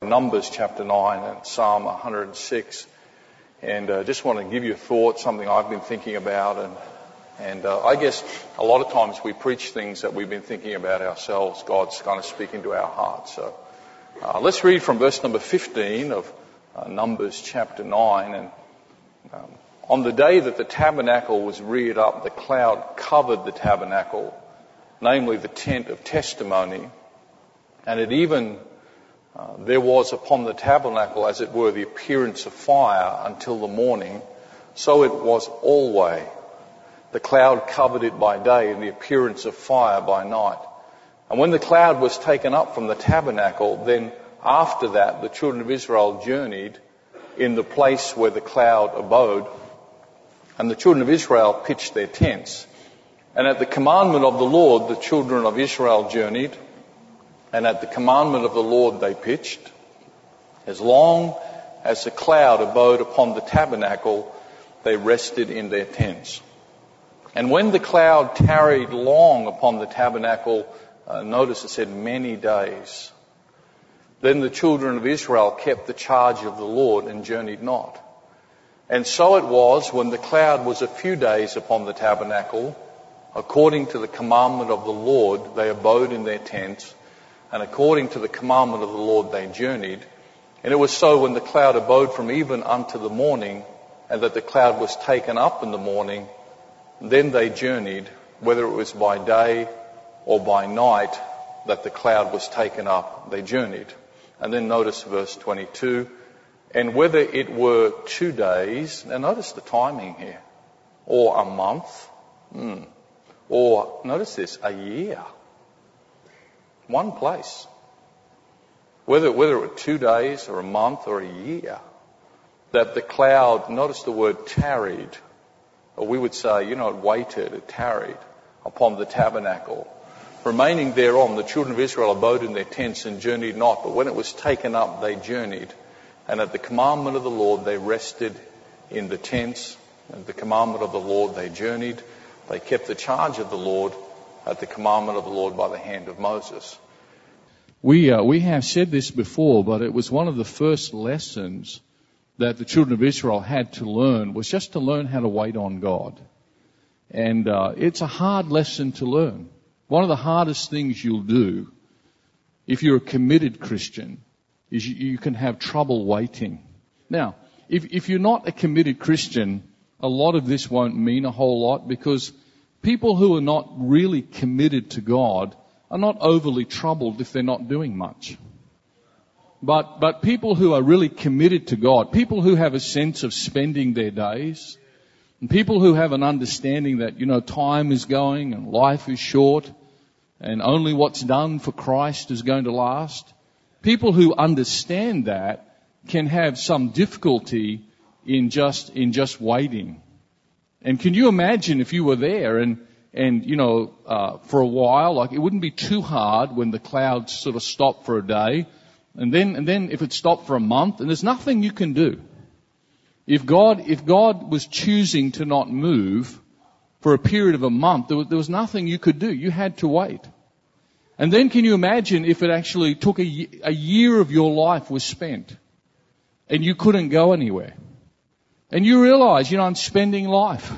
Numbers chapter 9 and Psalm 106. And uh, just want to give you a thought, something I've been thinking about. And, and uh, I guess a lot of times we preach things that we've been thinking about ourselves. God's kind of speaking to our hearts. So uh, let's read from verse number 15 of uh, Numbers chapter 9. And um, on the day that the tabernacle was reared up, the cloud covered the tabernacle, namely the tent of testimony. And it even uh, there was upon the tabernacle, as it were, the appearance of fire until the morning. So it was always. The cloud covered it by day and the appearance of fire by night. And when the cloud was taken up from the tabernacle, then after that the children of Israel journeyed in the place where the cloud abode. And the children of Israel pitched their tents. And at the commandment of the Lord, the children of Israel journeyed and at the commandment of the Lord they pitched. As long as the cloud abode upon the tabernacle, they rested in their tents. And when the cloud tarried long upon the tabernacle, uh, notice it said many days, then the children of Israel kept the charge of the Lord and journeyed not. And so it was when the cloud was a few days upon the tabernacle, according to the commandment of the Lord, they abode in their tents and according to the commandment of the Lord they journeyed. And it was so when the cloud abode from even unto the morning, and that the cloud was taken up in the morning, then they journeyed, whether it was by day or by night that the cloud was taken up, they journeyed. And then notice verse 22, and whether it were two days, now notice the timing here, or a month, hmm, or notice this, a year one place. Whether, whether it were two days or a month or a year, that the cloud, notice the word tarried, or we would say, you know, it waited, it tarried upon the tabernacle. Remaining thereon, the children of Israel abode in their tents and journeyed not, but when it was taken up, they journeyed. And at the commandment of the Lord, they rested in the tents. At the commandment of the Lord, they journeyed. They kept the charge of the Lord at the commandment of the Lord by the hand of Moses. We, uh, we have said this before, but it was one of the first lessons that the children of Israel had to learn was just to learn how to wait on God. And uh, it's a hard lesson to learn. One of the hardest things you'll do if you're a committed Christian is you, you can have trouble waiting. Now, if, if you're not a committed Christian, a lot of this won't mean a whole lot because people who are not really committed to God are not overly troubled if they're not doing much. But, but people who are really committed to God, people who have a sense of spending their days, and people who have an understanding that, you know, time is going and life is short and only what's done for Christ is going to last, people who understand that can have some difficulty in just, in just waiting. And can you imagine if you were there and, and you know, uh, for a while, like it wouldn't be too hard when the clouds sort of stop for a day, and then and then if it stopped for a month, and there's nothing you can do. If God if God was choosing to not move for a period of a month, there was, there was nothing you could do. You had to wait. And then can you imagine if it actually took a, a year of your life was spent, and you couldn't go anywhere? And you realize, you know, I'm spending life.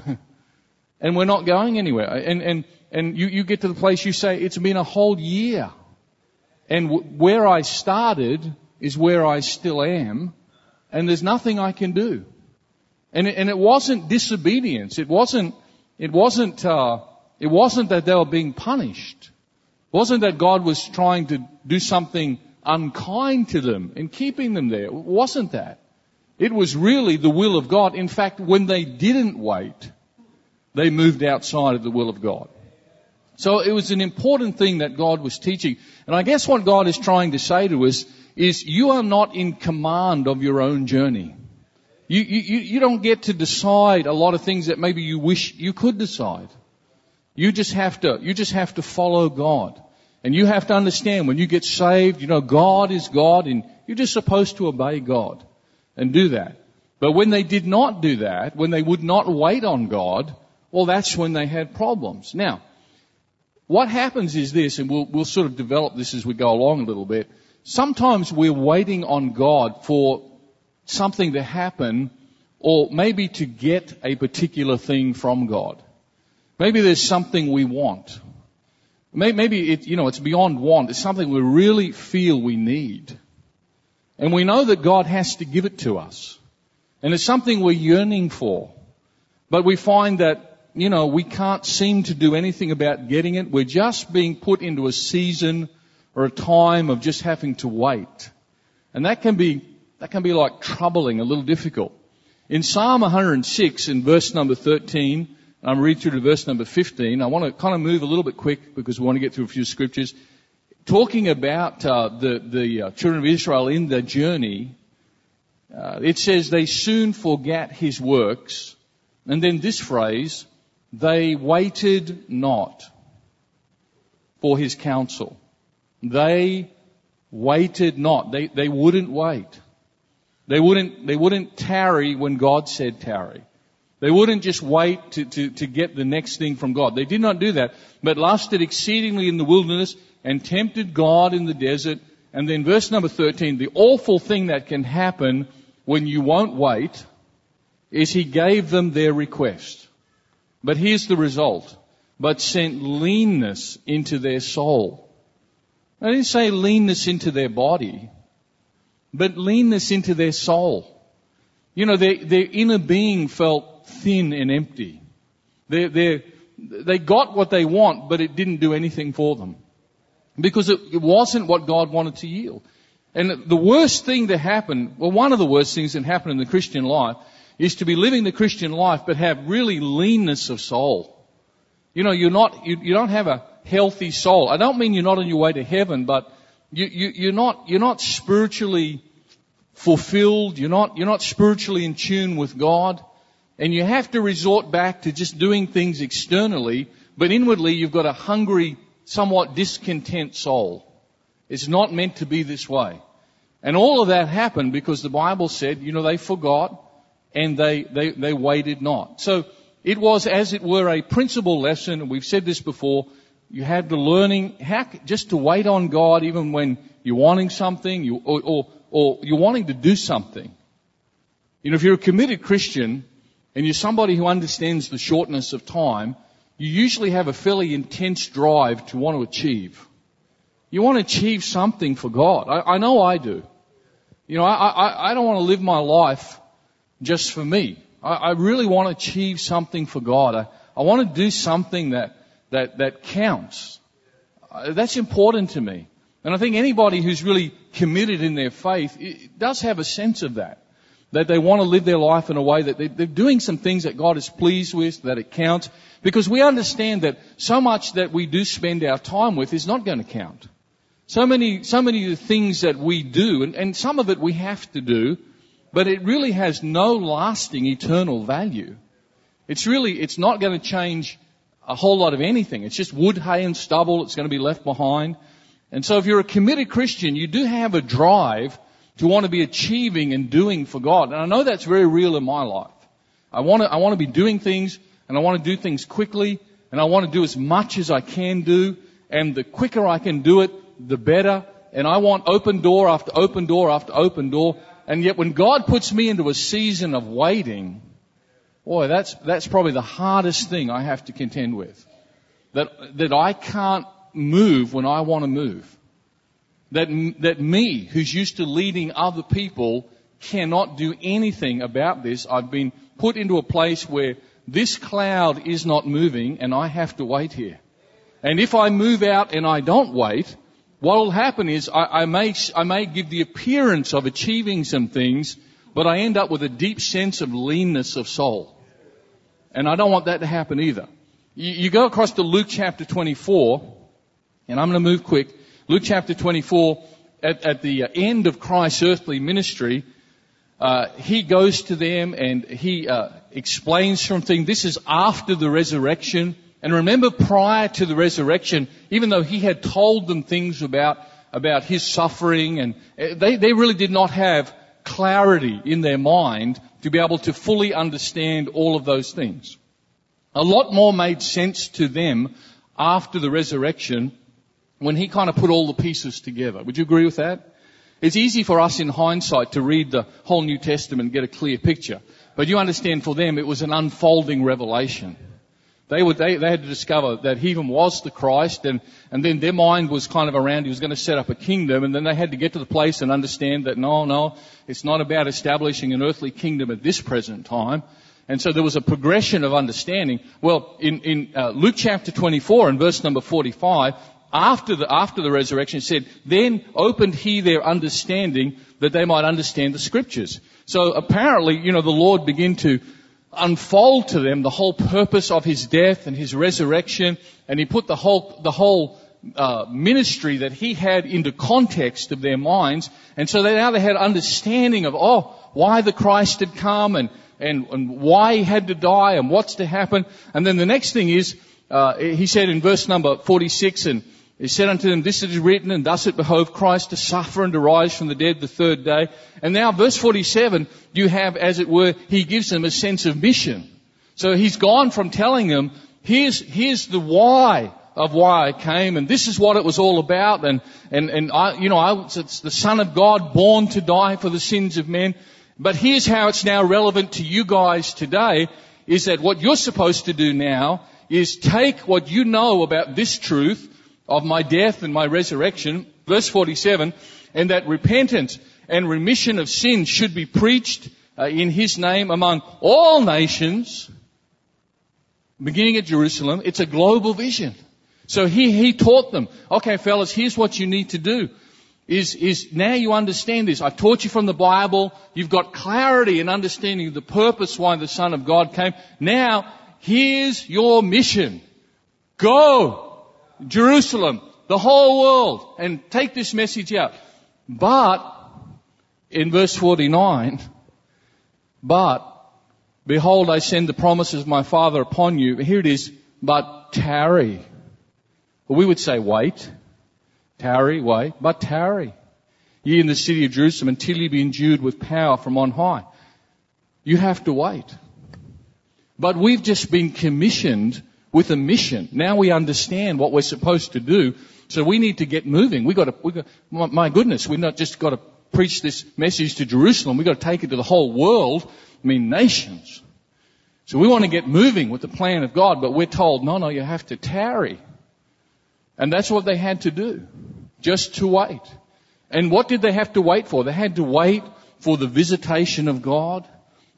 and we're not going anywhere. And, and, and you, you get to the place you say, it's been a whole year. And w- where I started is where I still am. And there's nothing I can do. And it, and it wasn't disobedience. It wasn't, it wasn't, uh, it wasn't that they were being punished. It wasn't that God was trying to do something unkind to them and keeping them there. It wasn't that. It was really the will of God. In fact, when they didn't wait, they moved outside of the will of God. So it was an important thing that God was teaching. And I guess what God is trying to say to us is you are not in command of your own journey. You, you, you don't get to decide a lot of things that maybe you wish you could decide. You just have to, you just have to follow God. And you have to understand when you get saved, you know, God is God and you're just supposed to obey God and do that. But when they did not do that, when they would not wait on God, well, that's when they had problems. Now, what happens is this, and we'll, we'll sort of develop this as we go along a little bit, sometimes we're waiting on God for something to happen or maybe to get a particular thing from God. Maybe there's something we want. Maybe it, you know, it's beyond want. It's something we really feel we need. And we know that God has to give it to us. And it's something we're yearning for. But we find that, you know, we can't seem to do anything about getting it. We're just being put into a season or a time of just having to wait. And that can be, that can be like troubling, a little difficult. In Psalm 106 in verse number 13, I'm reading through to verse number 15. I want to kind of move a little bit quick because we want to get through a few scriptures. Talking about uh, the, the uh, children of Israel in their journey, uh, it says they soon forgot his works. And then this phrase, they waited not for his counsel. They waited not. They, they wouldn't wait. They wouldn't, they wouldn't tarry when God said tarry. They wouldn't just wait to, to, to get the next thing from God. They did not do that, but lasted exceedingly in the wilderness and tempted God in the desert. And then verse number 13, the awful thing that can happen when you won't wait is he gave them their request. But here's the result. But sent leanness into their soul. I didn't say leanness into their body, but leanness into their soul. You know, their, their inner being felt thin and empty. They, they, they got what they want, but it didn't do anything for them. Because it, wasn't what God wanted to yield. And the worst thing to happen, well, one of the worst things that happen in the Christian life is to be living the Christian life but have really leanness of soul. You know, you're not, you, you don't have a healthy soul. I don't mean you're not on your way to heaven, but you, you, you're not, you're not spiritually fulfilled. You're not, you're not spiritually in tune with God. And you have to resort back to just doing things externally, but inwardly you've got a hungry, somewhat discontent soul. It's not meant to be this way. And all of that happened because the Bible said, you know, they forgot and they, they, they waited not. So it was, as it were, a principal lesson, we've said this before, you had the learning how, just to wait on God even when you're wanting something you, or, or, or you're wanting to do something. You know, if you're a committed Christian, and you're somebody who understands the shortness of time, you usually have a fairly intense drive to want to achieve. You want to achieve something for God. I, I know I do. You know, I, I, I, don't want to live my life just for me. I, I really want to achieve something for God. I, I want to do something that, that, that counts. Uh, that's important to me. And I think anybody who's really committed in their faith does have a sense of that that they want to live their life in a way that they, are doing some things that God is pleased with, that it counts, because we understand that so much that we do spend our time with is not going to count. So many, so many of the things that we do, and, and some of it we have to do, but it really has no lasting eternal value. It's really, it's not going to change a whole lot of anything. It's just wood, hay and stubble. It's going to be left behind. And so if you're a committed Christian, you do have a drive to want to be achieving and doing for God. And I know that's very real in my life. I want to, I want to be doing things and I want to do things quickly and I want to do as much as I can do and the quicker I can do it, the better. And I want open door after open door after open door. And yet when God puts me into a season of waiting, boy, that's, that's probably the hardest thing I have to contend with. That, that I can't move when I want to move that, that me, who's used to leading other people, cannot do anything about this. I've been put into a place where this cloud is not moving and I have to wait here. And if I move out and I don't wait, what will happen is I, I, may, I may give the appearance of achieving some things, but I end up with a deep sense of leanness of soul. And I don't want that to happen either. You, you go across to Luke chapter 24, and I'm going to move quick. Luke chapter 24, at, at the end of Christ's earthly ministry, uh, he goes to them and he uh, explains something. This is after the resurrection. And remember, prior to the resurrection, even though he had told them things about about his suffering, and uh, they, they really did not have clarity in their mind to be able to fully understand all of those things. A lot more made sense to them after the resurrection when he kind of put all the pieces together. Would you agree with that? It's easy for us in hindsight to read the whole New Testament and get a clear picture. But you understand for them it was an unfolding revelation. They, would, they, they had to discover that he even was the Christ and, and then their mind was kind of around he was going to set up a kingdom and then they had to get to the place and understand that no, no, it's not about establishing an earthly kingdom at this present time. And so there was a progression of understanding. Well, in, in uh, Luke chapter 24 and verse number 45, after the, after the resurrection, said, then opened he their understanding that they might understand the scriptures. So apparently, you know, the Lord began to unfold to them the whole purpose of his death and his resurrection, and he put the whole, the whole uh, ministry that he had into context of their minds, and so they now they had understanding of oh why the Christ had come and and, and why he had to die and what's to happen, and then the next thing is uh, he said in verse number 46 and he said unto them, This is written, and thus it behoved Christ to suffer and to rise from the dead the third day. And now, verse 47, you have, as it were, he gives them a sense of mission. So he's gone from telling them, here's, here's the why of why I came, and this is what it was all about, and, and, and I, you know, I, it's the Son of God born to die for the sins of men. But here's how it's now relevant to you guys today, is that what you're supposed to do now is take what you know about this truth, of my death and my resurrection, verse 47, and that repentance and remission of sins should be preached uh, in His name among all nations, beginning at Jerusalem. It's a global vision. So he, he taught them, okay fellas, here's what you need to do. Is, is now you understand this. I've taught you from the Bible. You've got clarity and understanding of the purpose why the Son of God came. Now, here's your mission. Go! Jerusalem, the whole world, and take this message out. But, in verse 49, but, behold, I send the promises of my Father upon you. Here it is, but tarry. We would say wait. Tarry, wait, but tarry. Ye in the city of Jerusalem until ye be endued with power from on high. You have to wait. But we've just been commissioned with a mission. Now we understand what we're supposed to do, so we need to get moving. We got to, we got, my, goodness, we've not just got to preach this message to Jerusalem, we've got to take it to the whole world, I mean nations. So we want to get moving with the plan of God, but we're told, no, no, you have to tarry. And that's what they had to do. Just to wait. And what did they have to wait for? They had to wait for the visitation of God,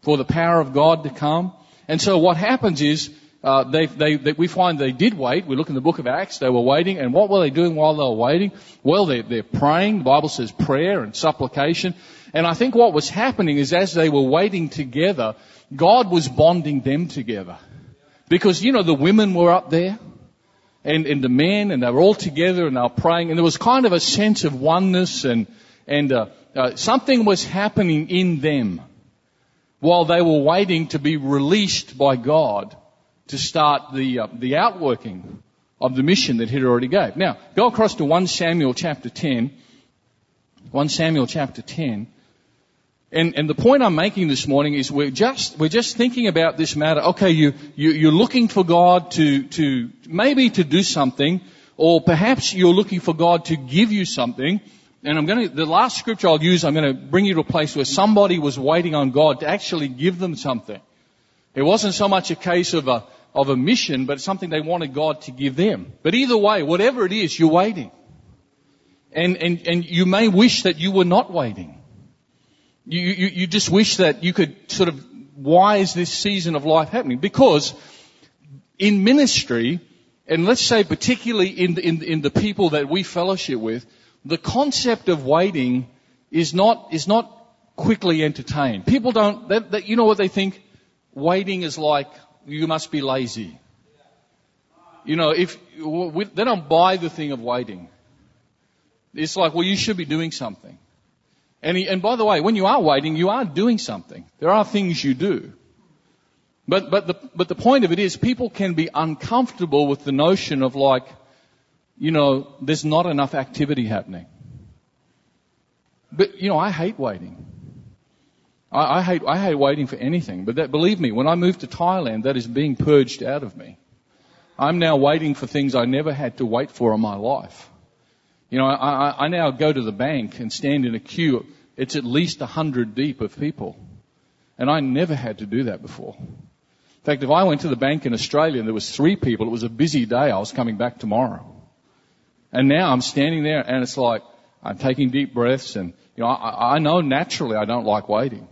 for the power of God to come. And so what happens is, uh, they, they, they, we find they did wait. We look in the book of Acts, they were waiting. And what were they doing while they were waiting? Well, they, they're praying. The Bible says prayer and supplication. And I think what was happening is as they were waiting together, God was bonding them together. Because, you know, the women were up there and, and the men and they were all together and they were praying and there was kind of a sense of oneness and, and uh, uh, something was happening in them while they were waiting to be released by God to start the, uh, the outworking of the mission that he'd already gave. Now, go across to 1 Samuel chapter 10. 1 Samuel chapter 10. And, and the point I'm making this morning is we're just, we're just thinking about this matter. Okay, you, you, you're looking for God to, to, maybe to do something, or perhaps you're looking for God to give you something. And I'm going to, the last scripture I'll use, I'm going to bring you to a place where somebody was waiting on God to actually give them something. It wasn't so much a case of a, of a mission, but something they wanted God to give them. But either way, whatever it is, you're waiting. And, and, and you may wish that you were not waiting. You, you, you just wish that you could sort of, why is this season of life happening? Because in ministry, and let's say particularly in in, in the people that we fellowship with, the concept of waiting is not, is not quickly entertained. People don't, they, they, you know what they think? Waiting is like you must be lazy. You know, if they don't buy the thing of waiting. It's like, well, you should be doing something. And, he, and by the way, when you are waiting, you are doing something. There are things you do. But, but, the, but the point of it is people can be uncomfortable with the notion of like, you know, there's not enough activity happening. But, you know, I hate waiting. I, I, hate, I hate waiting for anything, but that, believe me, when I moved to Thailand, that is being purged out of me. I'm now waiting for things I never had to wait for in my life. You know, I, I now go to the bank and stand in a queue. It's at least a hundred deep of people. And I never had to do that before. In fact, if I went to the bank in Australia and there was three people, it was a busy day, I was coming back tomorrow. And now I'm standing there and it's like, I'm taking deep breaths and, you know, I, I know naturally I don't like waiting.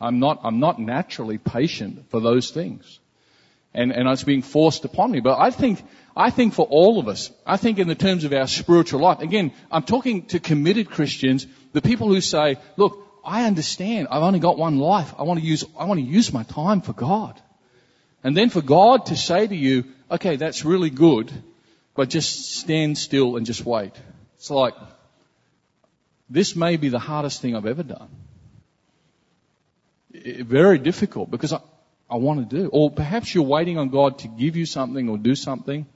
I'm not, I'm not naturally patient for those things. And, and it's being forced upon me. But I think I think for all of us, I think in the terms of our spiritual life, again, I'm talking to committed Christians, the people who say, look, I understand, I've only got one life, I want to use, I want to use my time for God. And then for God to say to you, okay, that's really good, but just stand still and just wait. It's like, this may be the hardest thing I've ever done. Very difficult because I, I want to do. Or perhaps you're waiting on God to give you something or do something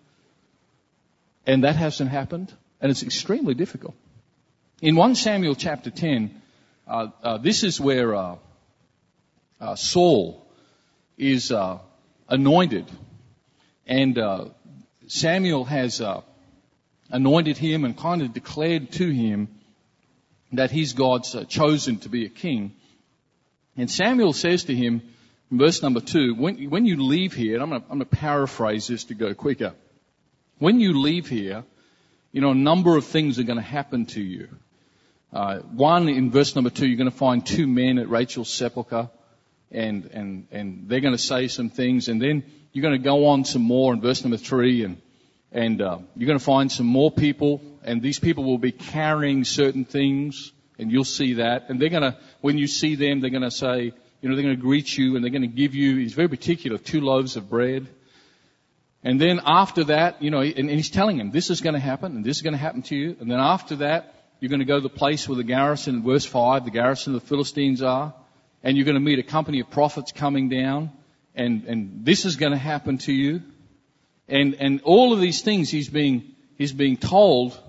and that hasn't happened, and it's extremely difficult. In 1 Samuel chapter 10, uh, uh, this is where uh, uh Saul is uh, anointed, and uh, Samuel has anointed him and kind of declared to him that he's God's chosen to be a king. And Samuel says to him, verse number two, when, when you leave here, and I'm going to paraphrase this to go quicker. When you leave here, you know, a number of things are going to happen to you. Uh, one, in verse number two, you're going to find two men at Rachel's sepulchre, and, and, and they're going to say some things, and then you're going to go on some more in verse number three, and, and uh, you're going to find some more people, and these people will be carrying certain things, and you'll see that, and they're going to, when you see them, they're going to say, you know, they're going to greet you, and they're going to give you, he's very particular, two loaves of bread, and then after that, you know, and, and he's telling him, this is going to happen, and this is going to happen to you. And then after that, you're going to go to the place where the garrison, verse 5, the garrison of the Philistines are, and you're going to meet a company of prophets coming down, and, and this is going to happen to you. And, and all of these things he's being, he's being told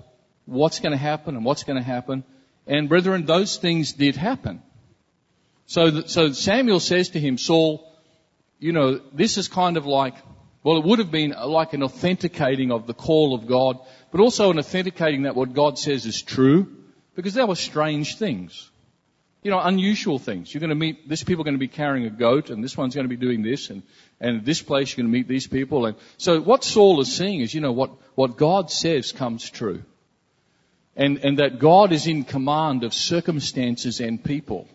what's going to happen and what's going to happen. And brethren, those things did happen. So, so Samuel says to him, Saul, you know, this is kind of like well, it would have been uh, like an authenticating of the call of God, but also an authenticating that what God says is true, because there were strange things. You know, unusual things. You're going to meet, this people are going to be carrying a goat, and this one's going to be doing this, and, and this place you're going to meet these people. And so what Saul is seeing is, you know, what, what God says comes true. And, and that God is in command of circumstances and people.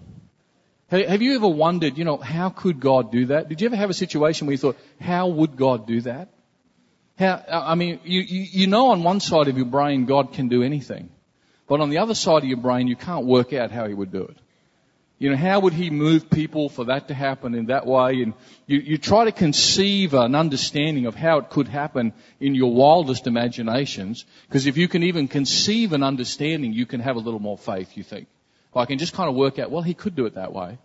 Have you ever wondered, you know, how could God do that? Did you ever have a situation where you thought, how would God do that? How, I mean, you, you, you know on one side of your brain God can do anything. But on the other side of your brain, you can't work out how he would do it. You know, how would he move people for that to happen in that way? And you, you try to conceive an understanding of how it could happen in your wildest imaginations. Because if you can even conceive an understanding, you can have a little more faith, you think. I can just kind of work out, well, he could do it that way.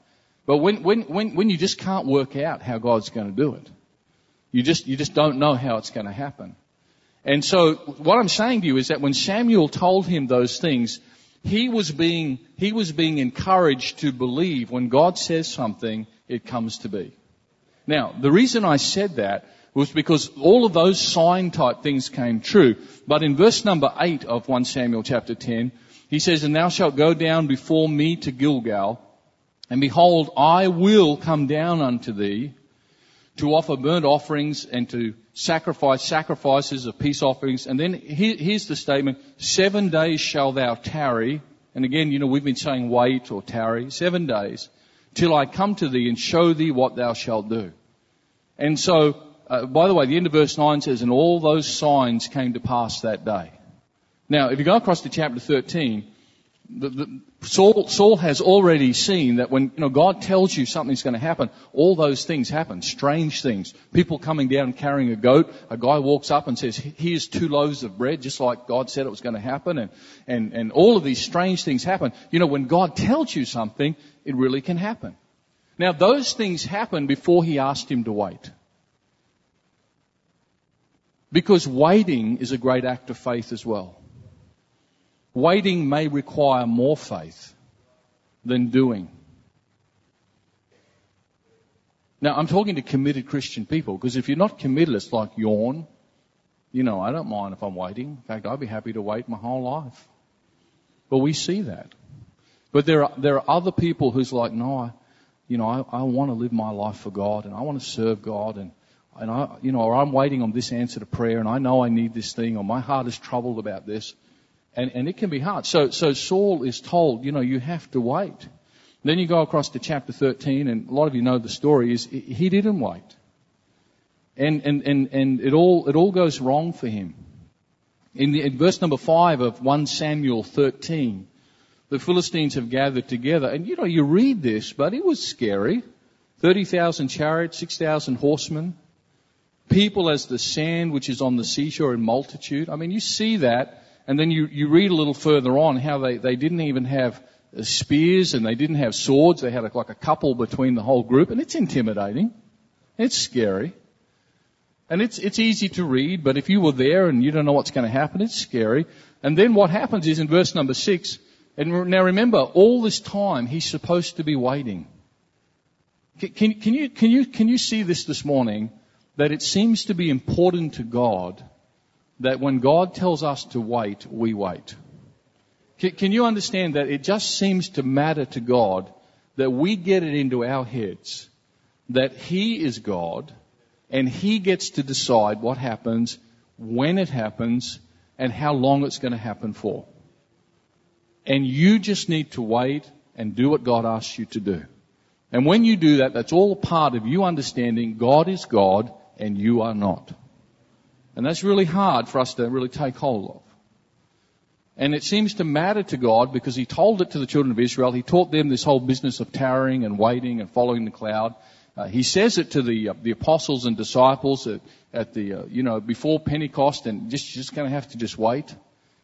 But when, when, when, when you just can't work out how God's going to do it, you just, you just don't know how it's going to happen. And so what I'm saying to you is that when Samuel told him those things, he was being, he was being encouraged to believe when God says something, it comes to be. Now, the reason I said that was because all of those sign type things came true. But in verse number 8 of 1 Samuel chapter 10, he says, And thou shalt go down before me to Gilgal, and behold, I will come down unto thee to offer burnt offerings and to sacrifice sacrifices of peace offerings. And then here's the statement, seven days shall thou tarry. And again, you know, we've been saying wait or tarry, seven days, till I come to thee and show thee what thou shalt do. And so, uh, by the way, the end of verse 9 says, and all those signs came to pass that day. Now, if you go across to chapter 13, the, the, Saul, Saul, has already seen that when you know, God tells you something's going to happen, all those things happen. Strange things. People coming down carrying a goat. A guy walks up and says, here's two loaves of bread, just like God said it was going to happen. And, and, and all of these strange things happen. You know, when God tells you something, it really can happen. Now, those things happen before he asked him to wait. Because waiting is a great act of faith as well. Waiting may require more faith than doing. Now, I'm talking to committed Christian people because if you're not committed, it's like yawn. You know, I don't mind if I'm waiting. In fact, I'd be happy to wait my whole life. But we see that. But there are, there are other people who's like, no, I, you know, I, I want to live my life for God and I want to serve God and, and I, you know, or I'm waiting on this answer to prayer and I know I need this thing or my heart is troubled about this. And, and it can be hard. So, so Saul is told, you know, you have to wait. Then you go across to chapter 13 and a lot of you know the story is he didn't wait. And, and, and, and it all, it all goes wrong for him. In, the, in verse number 5 of 1 Samuel 13, the Philistines have gathered together. And you know, you read this, but it was scary. 30,000 chariots, 6,000 horsemen, people as the sand which is on the seashore in multitude. I mean, you see that, and then you, you read a little further on how they, they didn't even have uh, spears and they didn't have swords. They had a, like a couple between the whole group, and it's intimidating. It's scary. And it's, it's easy to read, but if you were there and you don't know what's going to happen, it's scary. And then what happens is in verse number six, and now remember, all this time he's supposed to be waiting. Can, can, you, can, you, can you see this this morning? That it seems to be important to God that when God tells us to wait, we wait. Can, can you understand that it just seems to matter to God that we get it into our heads that He is God and He gets to decide what happens, when it happens, and how long it's going to happen for. And you just need to wait and do what God asks you to do. And when you do that, that's all part of you understanding God is God and you are not. And that's really hard for us to really take hold of. And it seems to matter to God because He told it to the children of Israel. He taught them this whole business of tarrying and waiting and following the cloud. Uh, he says it to the uh, the apostles and disciples at, at the uh, you know before Pentecost, and just just going to have to just wait.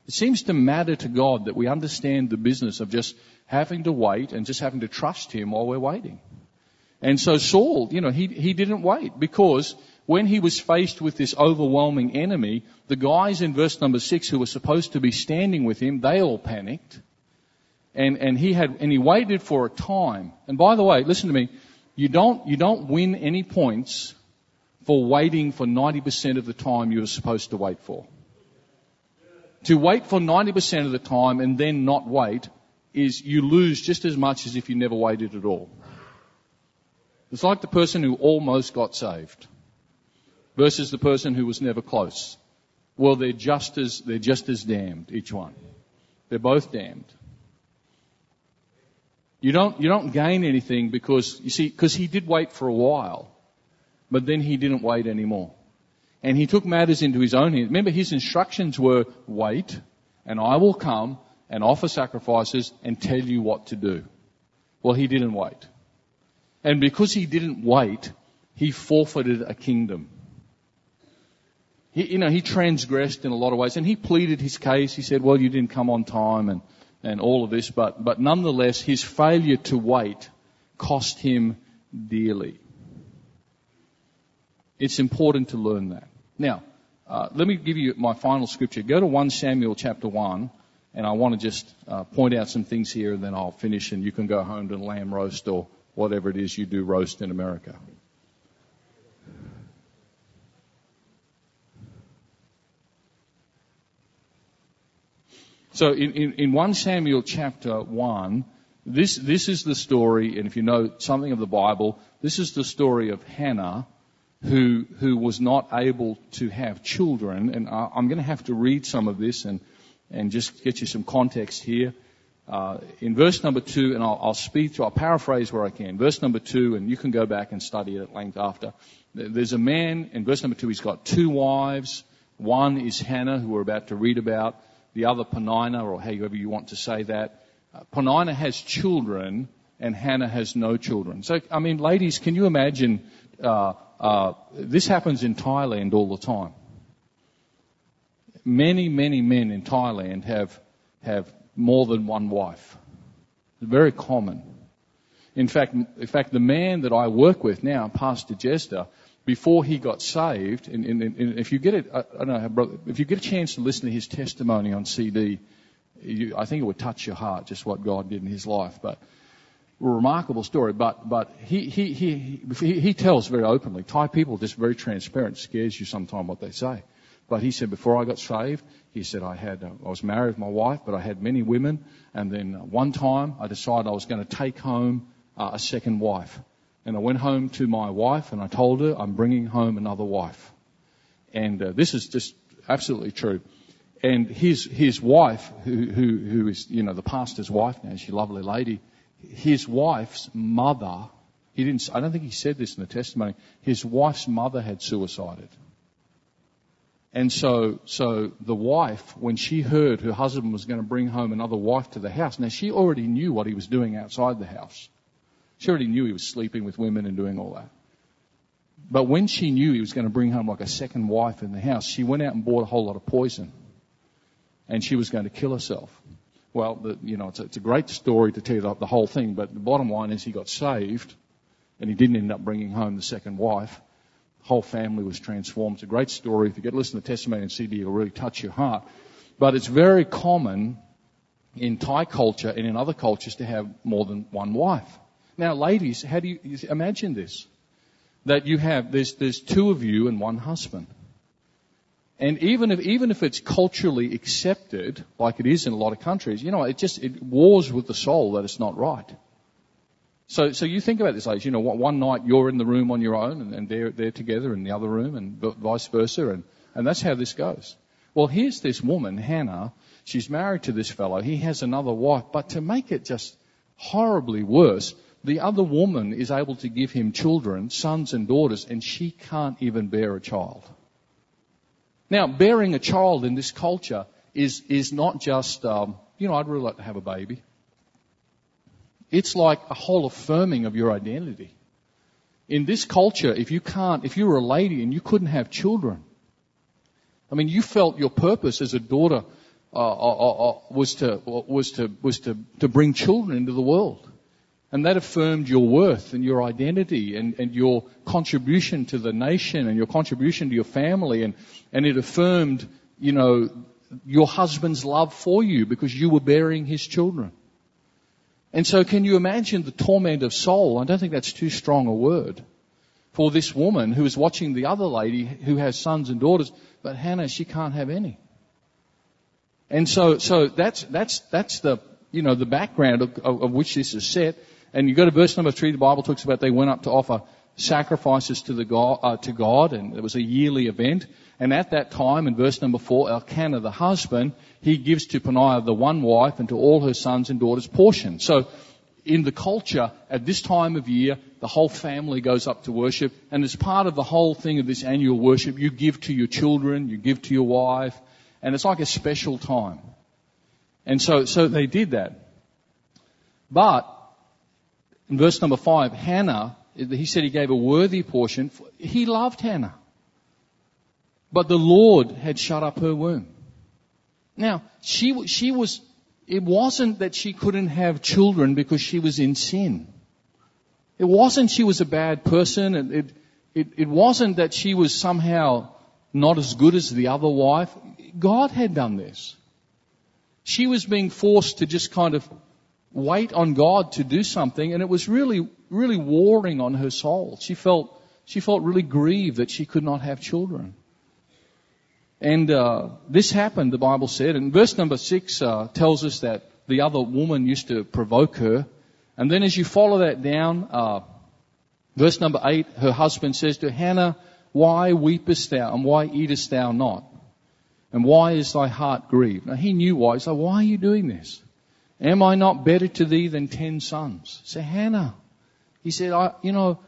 It seems to matter to God that we understand the business of just having to wait and just having to trust Him while we're waiting. And so Saul, you know, he, he didn't wait because when he was faced with this overwhelming enemy, the guys in verse number six who were supposed to be standing with him, they all panicked. And, and he had, and he waited for a time. And by the way, listen to me, you don't, you don't win any points for waiting for 90% of the time you were supposed to wait for. To wait for 90% of the time and then not wait is you lose just as much as if you never waited at all. It's like the person who almost got saved versus the person who was never close. Well, they're just as, they're just as damned, each one. They're both damned. You don't, you don't gain anything because, you see, because he did wait for a while, but then he didn't wait anymore. And he took matters into his own hands. Remember, his instructions were wait, and I will come and offer sacrifices and tell you what to do. Well, he didn't wait. And because he didn't wait, he forfeited a kingdom. He, you know, he transgressed in a lot of ways, and he pleaded his case. He said, "Well, you didn't come on time," and and all of this, but but nonetheless, his failure to wait cost him dearly. It's important to learn that. Now, uh, let me give you my final scripture. Go to 1 Samuel chapter 1, and I want to just uh, point out some things here, and then I'll finish, and you can go home to lamb roast or whatever it is you do roast in America. So in, in, in 1 Samuel chapter 1, this, this is the story, and if you know something of the Bible, this is the story of Hannah who, who was not able to have children. And I, I'm going to have to read some of this and, and just get you some context here. Uh, in verse number two, and I'll, I'll speak to, I'll paraphrase where I can. Verse number two, and you can go back and study it at length after. There's a man, in verse number two, he's got two wives. One is Hannah, who we're about to read about. The other, Peninnah, or however you want to say that. Uh, Peninnah has children, and Hannah has no children. So, I mean, ladies, can you imagine uh, uh, this happens in Thailand all the time. Many, many men in Thailand have have more than one wife. Very common. In fact, in fact, the man that I work with now, Pastor Jester, before he got saved, and, and, and if you get it, I, I, don't know, if you get a chance to listen to his testimony on CD, you, I think it would touch your heart just what God did in his life. But a remarkable story, but, but he, he, he, he, he tells very openly. Thai people are just very transparent. Scares you sometimes what they say. But he said, before I got saved, he said, I had, uh, I was married with my wife, but I had many women. And then uh, one time I decided I was going to take home uh, a second wife. And I went home to my wife and I told her, I'm bringing home another wife. And uh, this is just absolutely true. And his, his wife, who, who, who is, you know, the pastor's wife now, she's a lovely lady, his wife's mother, he didn't, I don't think he said this in the testimony, his wife's mother had suicided. And so, so the wife, when she heard her husband was going to bring home another wife to the house, now she already knew what he was doing outside the house. She already knew he was sleeping with women and doing all that. But when she knew he was going to bring home like a second wife in the house, she went out and bought a whole lot of poison. And she was going to kill herself. Well, the, you know, it's a, it's a great story to tell you the, the whole thing, but the bottom line is he got saved and he didn't end up bringing home the second wife The whole family was transformed. It's a great story. If you get to listen to the testimony and CD, it'll really touch your heart. But it's very common in Thai culture and in other cultures to have more than one wife. Now, ladies, how do you imagine this? That you have there's there's two of you and one husband. And even if even if it's culturally accepted, like it is in a lot of countries, you know, it just it wars with the soul that it's not right. So, so you think about this, ladies. You know, one night you're in the room on your own, and, and they're they're together in the other room, and vice versa, and and that's how this goes. Well, here's this woman, Hannah. She's married to this fellow. He has another wife, but to make it just horribly worse, the other woman is able to give him children, sons and daughters, and she can't even bear a child. Now, bearing a child in this culture is is not just, um, you know, I'd really like to have a baby. It's like a whole affirming of your identity. In this culture, if you can't, if you were a lady and you couldn't have children, I mean, you felt your purpose as a daughter uh, uh, uh, uh was to was to was to to bring children into the world, and that affirmed your worth and your identity and and your contribution to the nation and your contribution to your family, and and it affirmed, you know, your husband's love for you because you were bearing his children. And so can you imagine the torment of soul? I don't think that's too strong a word. For this woman who is watching the other lady who has sons and daughters, but Hannah, she can't have any. And so, so that's, that's, that's the, you know, the background of, of, of which this is set. And you go to verse number three, the Bible talks about they went up to offer sacrifices to the God, uh, to God, and it was a yearly event. And at that time, in verse number four, Elkanah, the husband, he gives to Peninnah the one wife and to all her sons and daughters portion. So, in the culture, at this time of year, the whole family goes up to worship, and as part of the whole thing of this annual worship, you give to your children, you give to your wife, and it's like a special time. And so, so they did that. But, in verse number five, Hannah, he said he gave a worthy portion. He loved Hannah. But the Lord had shut up her womb. Now, she, she was, it wasn't that she couldn't have children because she was in sin. It wasn't she was a bad person. It, it, it, it wasn't that she was somehow not as good as the other wife. God had done this. She was being forced to just kind of wait on God to do something, and it was really, really warring on her soul. She felt, she felt really grieved that she could not have children. And uh, this happened, the Bible said. And verse number six uh, tells us that the other woman used to provoke her. And then as you follow that down, uh, verse number eight, her husband says to Hannah, Why weepest thou, and why eatest thou not? And why is thy heart grieved? Now he knew why. He said, Why are you doing this? Am I not better to thee than ten sons? Say, Hannah. He said, I, you know,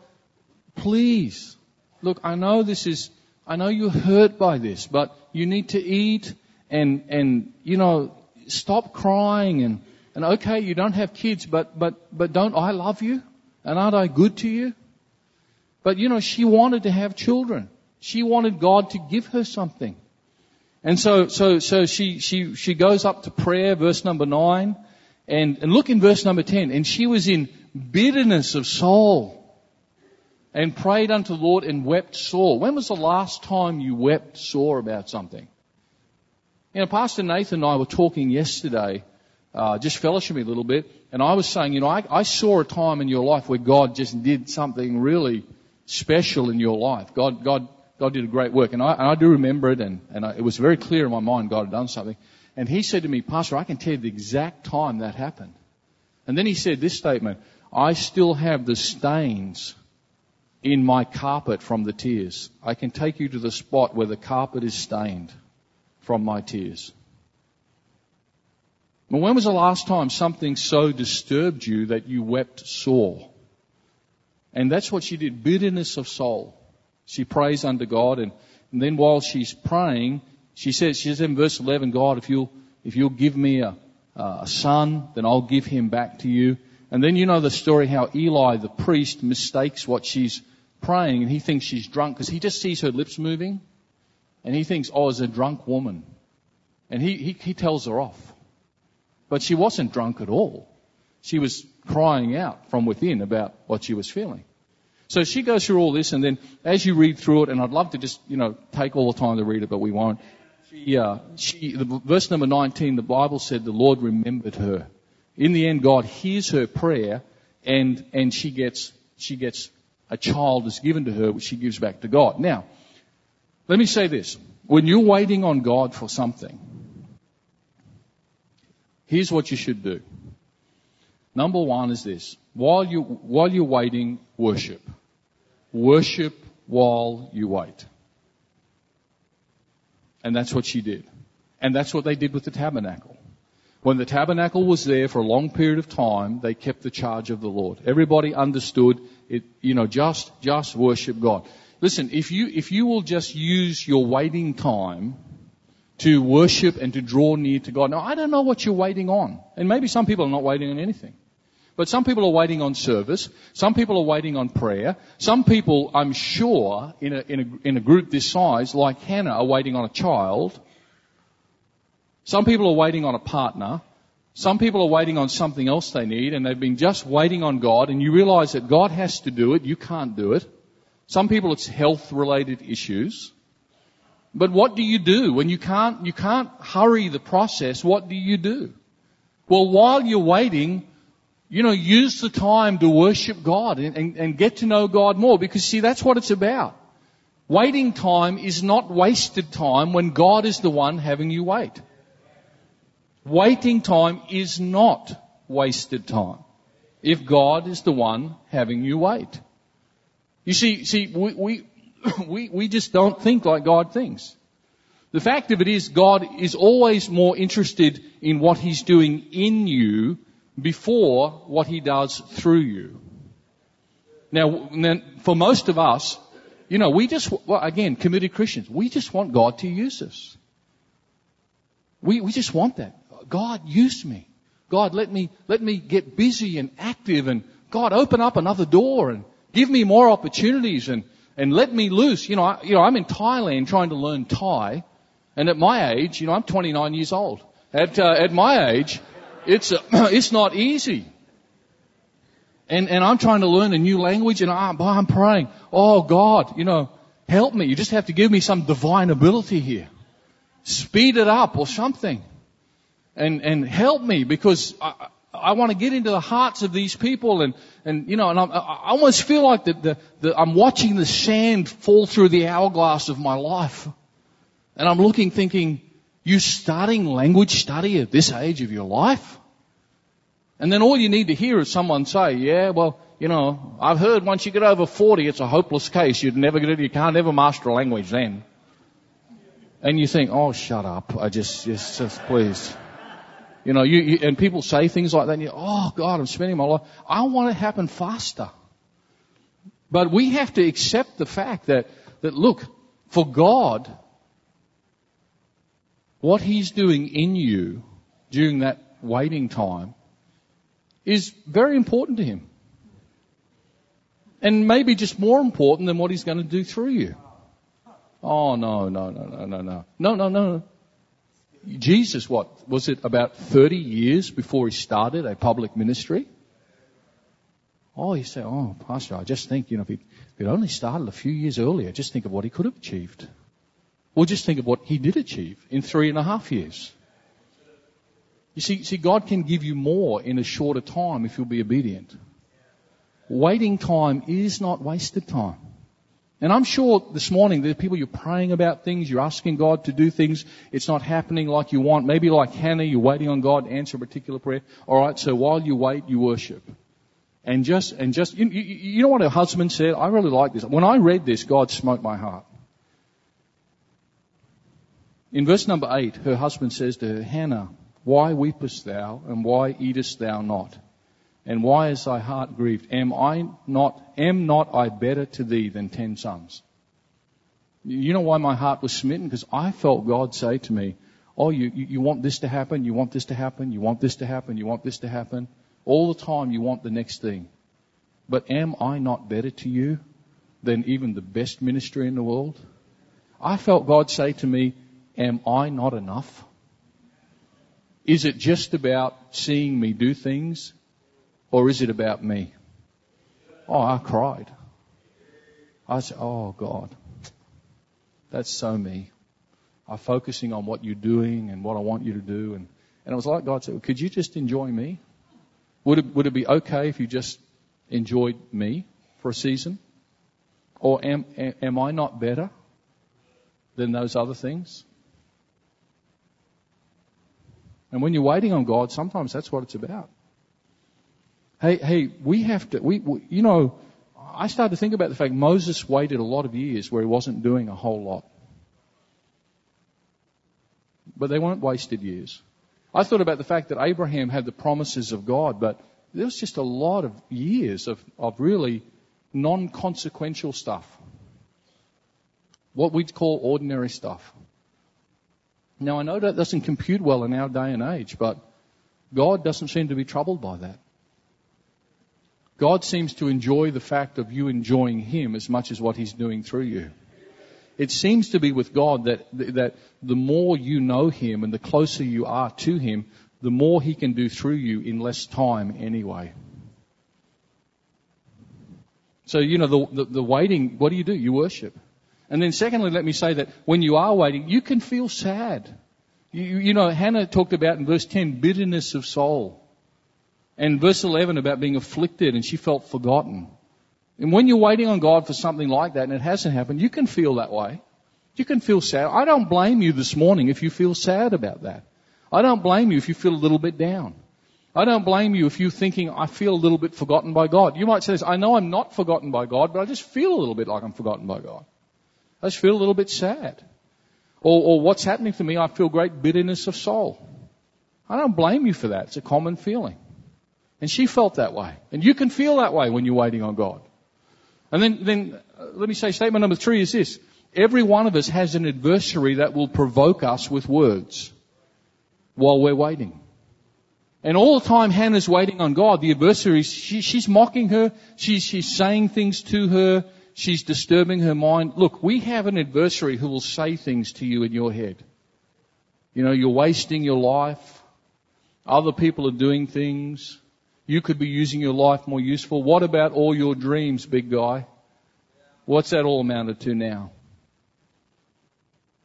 please. Look, I know this is I know you're hurt by this, but you need to eat and, and, you know, stop crying and, and okay, you don't have kids, but, but, but don't I love you? And aren't I good to you? But you know, she wanted to have children. She wanted God to give her something. And so, so, so she, she, she goes up to prayer, verse number nine, and, and look in verse number ten, and she was in bitterness of soul and prayed unto the Lord and wept sore. When was the last time you wept sore about something? You know, Pastor Nathan and I were talking yesterday, uh, just fellowshipping a little bit, and I was saying, you know, I, I saw a time in your life where God just did something really special in your life. God, God God did a great work. And I, and I do remember it, and, and I, it was very clear in my mind God had done something. And he said to me, Pastor, I can tell you the exact time that happened. And then he said this statement, I still have the stains in my carpet from the tears. I can take you to the spot where the carpet is stained from my tears. Well, when was the last time something so disturbed you that you wept sore? And that's what she did, bitterness of soul. She prays unto God and, and then while she's praying, she says, she says in verse 11, God, if you'll, if you'll give me a, a son, then I'll give him back to you. And then you know the story how Eli, the priest, mistakes what she's praying and he thinks she's drunk because he just sees her lips moving and he thinks, oh, it's a drunk woman. And he, he, he tells her off. But she wasn't drunk at all. She was crying out from within about what she was feeling. So she goes through all this, and then as you read through it, and I'd love to just, you know, take all the time to read it, but we won't. She, uh, she, the, verse number 19, the Bible said the Lord remembered her. In the end, God hears her prayer, and, and she gets, she gets, a child is given to her, which she gives back to God. Now, let me say this. When you're waiting on God for something, here's what you should do. Number one is this. While you, while you're waiting, worship. Worship while you wait. And that's what she did. And that's what they did with the tabernacle. When the tabernacle was there for a long period of time, they kept the charge of the Lord. Everybody understood it, you know, just, just worship God. Listen, if you, if you will just use your waiting time to worship and to draw near to God. Now, I don't know what you're waiting on. And maybe some people are not waiting on anything. But some people are waiting on service. Some people are waiting on prayer. Some people, I'm sure, in a, in a, in a group this size, like Hannah, are waiting on a child. Some people are waiting on a partner. Some people are waiting on something else they need and they've been just waiting on God and you realize that God has to do it. You can't do it. Some people it's health related issues. But what do you do when you can't, you can't hurry the process? What do you do? Well, while you're waiting, you know, use the time to worship God and, and, and get to know God more because see, that's what it's about. Waiting time is not wasted time when God is the one having you wait. Waiting time is not wasted time if God is the one having you wait. You see, see, we, we, we, we just don't think like God thinks. The fact of it is God is always more interested in what He's doing in you before what he does through you. Now, for most of us, you know, we just, well, again, committed Christians, we just want God to use us. We, we just want that. God, use me. God, let me, let me get busy and active and God, open up another door and give me more opportunities and, and let me loose. You know, I, you know, I'm in Thailand trying to learn Thai and at my age, you know, I'm 29 years old. At, uh, at my age, it's, uh, it's not easy. And, and I'm trying to learn a new language and I'm, I'm praying, oh God, you know, help me. You just have to give me some divine ability here. Speed it up or something. And, and help me because I, I want to get into the hearts of these people and, and you know, and I'm, I almost feel like the, the, the, I'm watching the sand fall through the hourglass of my life. And I'm looking thinking, you starting language study at this age of your life? And then all you need to hear is someone say, yeah, well, you know, I've heard once you get over 40, it's a hopeless case. You'd never get it, you can't ever master a language then. And you think, oh, shut up. I just, just, just please. You know, you, you, and people say things like that and you, oh God, I'm spending my life. I want it to happen faster. But we have to accept the fact that, that look, for God, what He's doing in you during that waiting time is very important to Him. And maybe just more important than what He's going to do through you. Oh, no, no, no, no, no, no. No, no, no. Jesus, what? Was it about 30 years before He started a public ministry? Oh, you say, oh, Pastor, I just think, you know, if he, if he'd only started a few years earlier, just think of what he could have achieved. Well, just think of what he did achieve in three and a half years. You see, see, God can give you more in a shorter time if you'll be obedient. Waiting time is not wasted time. And I'm sure this morning there are people you're praying about things, you're asking God to do things, it's not happening like you want. Maybe like Hannah, you're waiting on God to answer a particular prayer. Alright, so while you wait, you worship. And just, and just, you, you, you know what her husband said? I really like this. When I read this, God smote my heart. In verse number 8, her husband says to her, Hannah, why weepest thou, and why eatest thou not? And why is thy heart grieved? Am I not, am not I better to thee than ten sons? You know why my heart was smitten? Because I felt God say to me, Oh, you, you, you want this to happen, you want this to happen, you want this to happen, you want this to happen. All the time you want the next thing. But am I not better to you than even the best ministry in the world? I felt God say to me, Am I not enough? Is it just about seeing me do things or is it about me? Oh, I cried. I said, Oh God, that's so me. I'm focusing on what you're doing and what I want you to do. And, and it was like God said, Could you just enjoy me? Would it, would it be okay if you just enjoyed me for a season? Or am, am I not better than those other things? And when you're waiting on God, sometimes that's what it's about. Hey, hey, we have to, we, we, you know, I started to think about the fact Moses waited a lot of years where he wasn't doing a whole lot. But they weren't wasted years. I thought about the fact that Abraham had the promises of God, but there was just a lot of years of, of really non-consequential stuff. What we'd call ordinary stuff. Now I know that doesn't compute well in our day and age, but God doesn't seem to be troubled by that. God seems to enjoy the fact of you enjoying Him as much as what He's doing through you. It seems to be with God that, that the more you know Him and the closer you are to Him, the more He can do through you in less time anyway. So, you know, the, the, the waiting, what do you do? You worship. And then secondly, let me say that when you are waiting, you can feel sad. You, you know, Hannah talked about in verse 10, bitterness of soul. And verse 11 about being afflicted and she felt forgotten. And when you're waiting on God for something like that and it hasn't happened, you can feel that way. You can feel sad. I don't blame you this morning if you feel sad about that. I don't blame you if you feel a little bit down. I don't blame you if you're thinking, I feel a little bit forgotten by God. You might say this, I know I'm not forgotten by God, but I just feel a little bit like I'm forgotten by God. I just feel a little bit sad. Or, or what's happening to me, I feel great bitterness of soul. I don't blame you for that. It's a common feeling. And she felt that way. And you can feel that way when you're waiting on God. And then, then uh, let me say statement number three is this. Every one of us has an adversary that will provoke us with words while we're waiting. And all the time Hannah's waiting on God, the adversary, she, she's mocking her, she's, she's saying things to her, she's disturbing her mind. Look, we have an adversary who will say things to you in your head. You know, you're wasting your life. Other people are doing things. You could be using your life more useful. What about all your dreams, big guy? What's that all amounted to now?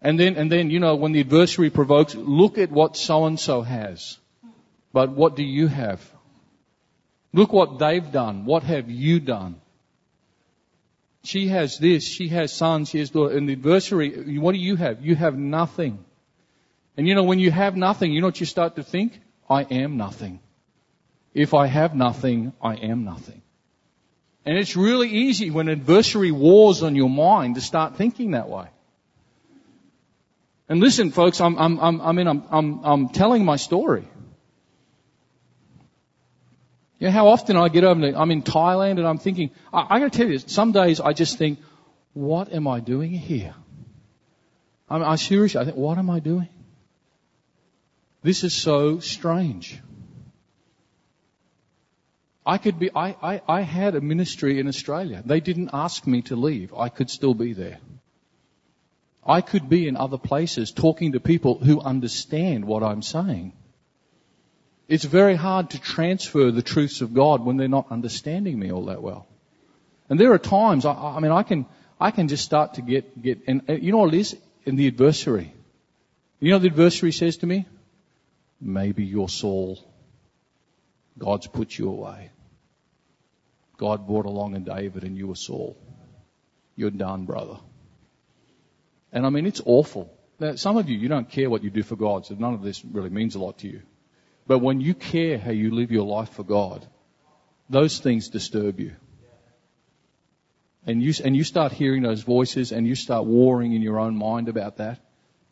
And then, and then, you know, when the adversary provokes, look at what so and so has. But what do you have? Look what they've done. What have you done? She has this, she has sons, she has daughters. And the adversary, what do you have? You have nothing. And you know, when you have nothing, you know what you start to think? I am nothing. If I have nothing, I am nothing. And it's really easy when adversary wars on your mind to start thinking that way. And listen, folks, I'm, I'm, I'm, I mean, I'm, I'm, I'm telling my story. You know how often I get over, I'm in Thailand and I'm thinking, I, I gotta tell you, some days I just think, what am I doing here? I, mean, I seriously, I think, what am I doing? This is so strange. I could be, I, I, I had a ministry in Australia. They didn't ask me to leave. I could still be there. I could be in other places talking to people who understand what I'm saying. It's very hard to transfer the truths of God when they're not understanding me all that well. And there are times, I, I mean, I can, I can just start to get, get, and, and you know what it is? In the adversary. You know the adversary says to me? Maybe you're Saul. God's put you away. God brought along a David and you were Saul. you're done, brother. And I mean, it's awful. Now, some of you, you don't care what you do for God, so none of this really means a lot to you. But when you care how you live your life for God, those things disturb you. And you, and you start hearing those voices and you start warring in your own mind about that.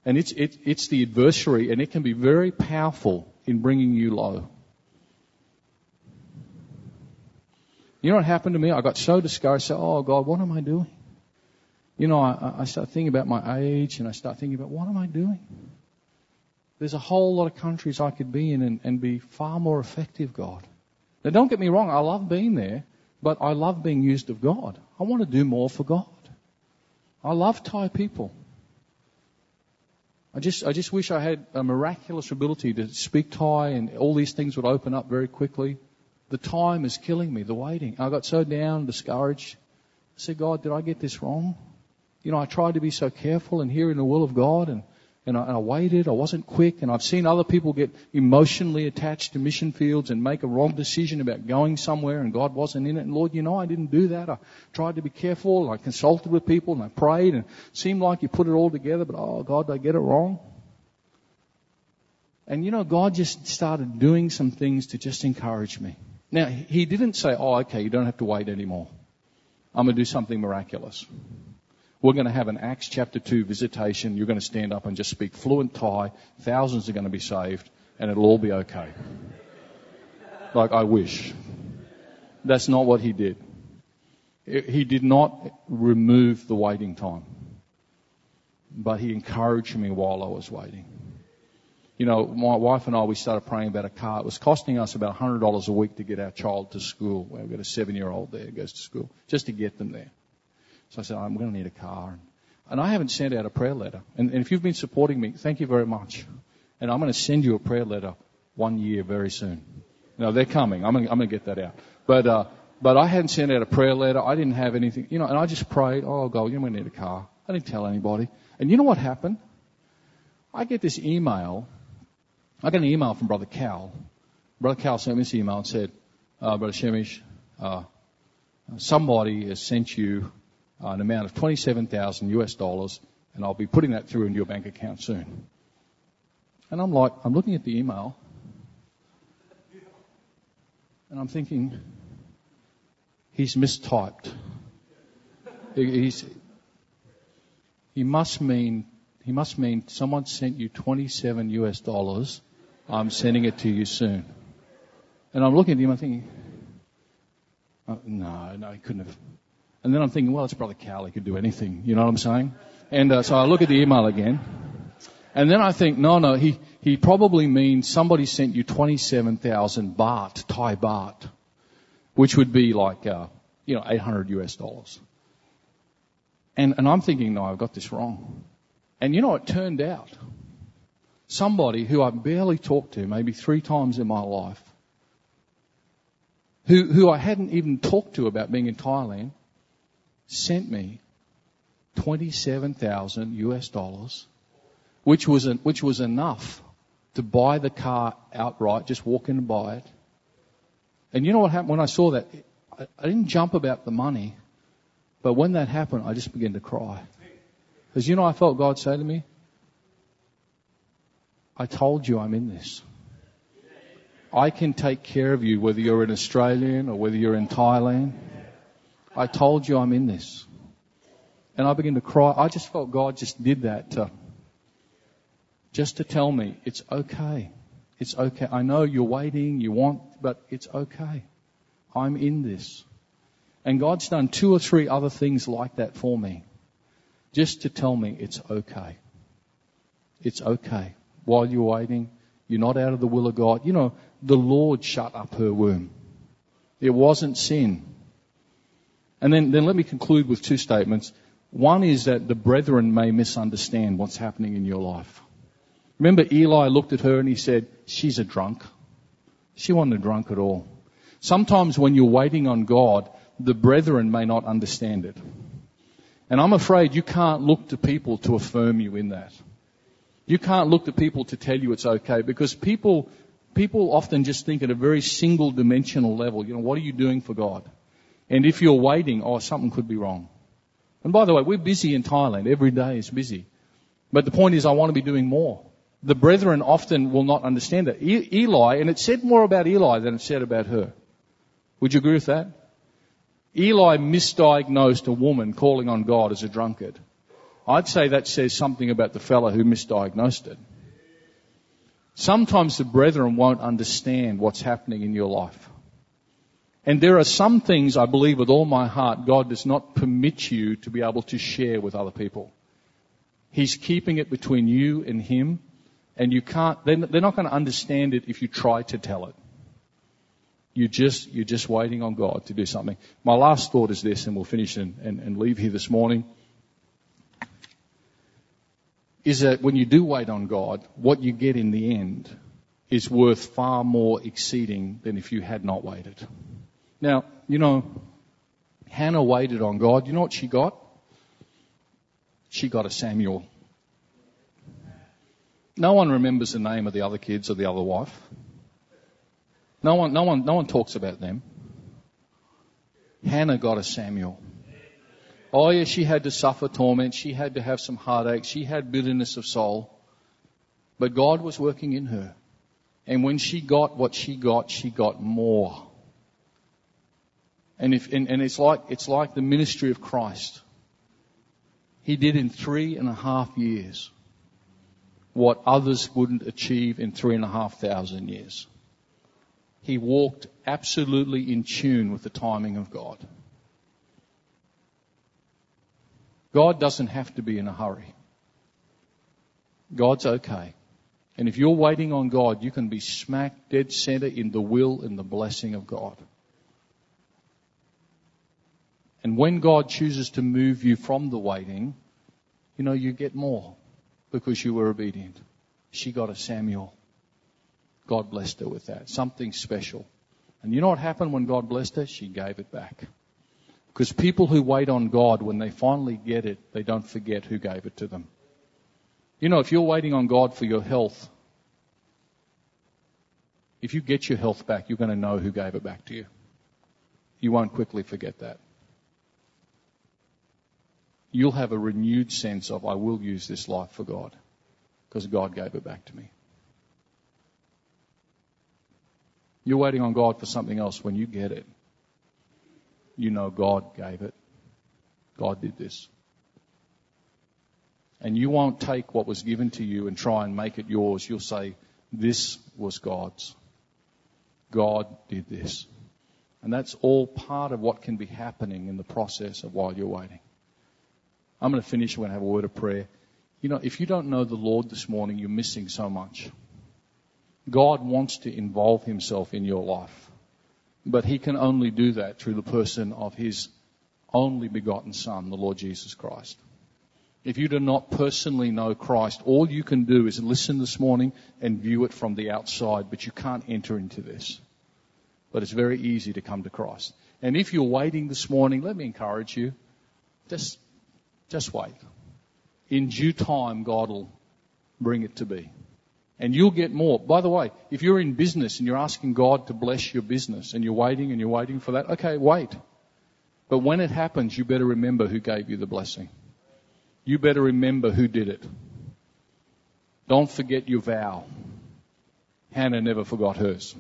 And it's, it, it's the adversary and it can be very powerful in bringing you low. You know what happened to me? I got so discouraged. I said, Oh God, what am I doing? You know, I, I start thinking about my age and I start thinking about what am I doing? There's a whole lot of countries I could be in and, and be far more effective, God. Now don't get me wrong, I love being there, but I love being used of God. I want to do more for God. I love Thai people. I just, I just wish I had a miraculous ability to speak Thai and all these things would open up very quickly. The time is killing me, the waiting. I got so down, discouraged. I said, God, did I get this wrong? You know, I tried to be so careful and hearing the will of God and and I, and I waited. I wasn't quick, and I've seen other people get emotionally attached to mission fields and make a wrong decision about going somewhere, and God wasn't in it. And Lord, you know, I didn't do that. I tried to be careful. And I consulted with people, and I prayed, and it seemed like you put it all together, but oh God, did I get it wrong? And you know, God just started doing some things to just encourage me. Now, He didn't say, oh, okay, you don't have to wait anymore. I'm going to do something miraculous. We're going to have an Acts chapter 2 visitation. You're going to stand up and just speak fluent Thai. Thousands are going to be saved, and it'll all be okay. Like, I wish. That's not what he did. He did not remove the waiting time, but he encouraged me while I was waiting. You know, my wife and I, we started praying about a car. It was costing us about $100 a week to get our child to school. We've got a seven year old there goes to school, just to get them there. So I said, I'm going to need a car. And I haven't sent out a prayer letter. And, and if you've been supporting me, thank you very much. And I'm going to send you a prayer letter one year very soon. No, they're coming. I'm going, I'm going to get that out. But, uh, but I hadn't sent out a prayer letter. I didn't have anything, you know, and I just prayed, oh God, you're going to need a car. I didn't tell anybody. And you know what happened? I get this email. I got an email from Brother Cal. Brother Cal sent me this email and said, uh, Brother Sehmish, uh, somebody has sent you uh, an amount of 27,000 US dollars, and I'll be putting that through into your bank account soon. And I'm like, I'm looking at the email, and I'm thinking, he's mistyped. He's, he must mean, he must mean someone sent you 27 US dollars. I'm sending it to you soon. And I'm looking at him, I'm thinking, oh, no, no, he couldn't have. And then I'm thinking, well, it's Brother Cal. He could do anything. You know what I'm saying? And uh, so I look at the email again. And then I think, no, no, he, he probably means somebody sent you 27,000 baht, Thai baht, which would be like, uh, you know, 800 US dollars. And, and I'm thinking, no, I've got this wrong. And you know, it turned out somebody who I barely talked to, maybe three times in my life, who, who I hadn't even talked to about being in Thailand, sent me 27,000 US dollars, which was, an, which was enough to buy the car outright, just walk in and buy it. And you know what happened when I saw that? I, I didn't jump about the money, but when that happened, I just began to cry. Because you know, I felt God say to me, I told you I'm in this. I can take care of you whether you're an Australian or whether you're in Thailand. I told you I'm in this. And I began to cry. I just felt God just did that to, just to tell me it's okay. It's okay. I know you're waiting, you want, but it's okay. I'm in this. And God's done two or three other things like that for me. Just to tell me it's okay. It's okay. While you're waiting, you're not out of the will of God. You know, the Lord shut up her womb. It wasn't sin. And then, then let me conclude with two statements. One is that the brethren may misunderstand what's happening in your life. Remember, Eli looked at her and he said, She's a drunk. She wasn't a drunk at all. Sometimes when you're waiting on God, the brethren may not understand it. And I'm afraid you can't look to people to affirm you in that. You can't look to people to tell you it's okay because people, people often just think at a very single dimensional level, you know, what are you doing for God? And if you're waiting, oh, something could be wrong. And by the way, we're busy in Thailand. Every day is busy. But the point is, I want to be doing more. The brethren often will not understand that. E- Eli, and it said more about Eli than it said about her. Would you agree with that? Eli misdiagnosed a woman calling on God as a drunkard. I'd say that says something about the fellow who misdiagnosed it. Sometimes the brethren won't understand what's happening in your life. And there are some things I believe with all my heart God does not permit you to be able to share with other people. He's keeping it between you and Him, and you can't, they're not going to understand it if you try to tell it. You just, you're just waiting on God to do something. My last thought is this, and we'll finish and, and, and leave here this morning is that when you do wait on God, what you get in the end is worth far more exceeding than if you had not waited. Now, you know, Hannah waited on God. You know what she got? She got a Samuel. No one remembers the name of the other kids or the other wife. No one, no one, no one talks about them. Hannah got a Samuel. Oh yeah, she had to suffer torment. She had to have some heartache. She had bitterness of soul. But God was working in her. And when she got what she got, she got more. And if, and, and it's like, it's like the ministry of Christ. He did in three and a half years what others wouldn't achieve in three and a half thousand years. He walked absolutely in tune with the timing of God. God doesn't have to be in a hurry. God's okay. And if you're waiting on God, you can be smack dead center in the will and the blessing of God. And when God chooses to move you from the waiting, you know, you get more because you were obedient. She got a Samuel. God blessed her with that. Something special. And you know what happened when God blessed her? She gave it back. Because people who wait on God, when they finally get it, they don't forget who gave it to them. You know, if you're waiting on God for your health, if you get your health back, you're going to know who gave it back to you. You won't quickly forget that. You'll have a renewed sense of, I will use this life for God because God gave it back to me. You're waiting on God for something else when you get it you know God gave it. God did this. And you won't take what was given to you and try and make it yours. You'll say, this was God's. God did this. And that's all part of what can be happening in the process of while you're waiting. I'm going to finish. We're going to have a word of prayer. You know, if you don't know the Lord this morning, you're missing so much. God wants to involve himself in your life. But he can only do that through the person of his only begotten Son, the Lord Jesus Christ. If you do not personally know Christ, all you can do is listen this morning and view it from the outside, but you can't enter into this. But it's very easy to come to Christ. And if you're waiting this morning, let me encourage you, just, just wait. In due time, God will bring it to be and you'll get more. By the way, if you're in business and you're asking God to bless your business and you're waiting and you're waiting for that, okay, wait. But when it happens, you better remember who gave you the blessing. You better remember who did it. Don't forget your vow. Hannah never forgot hers.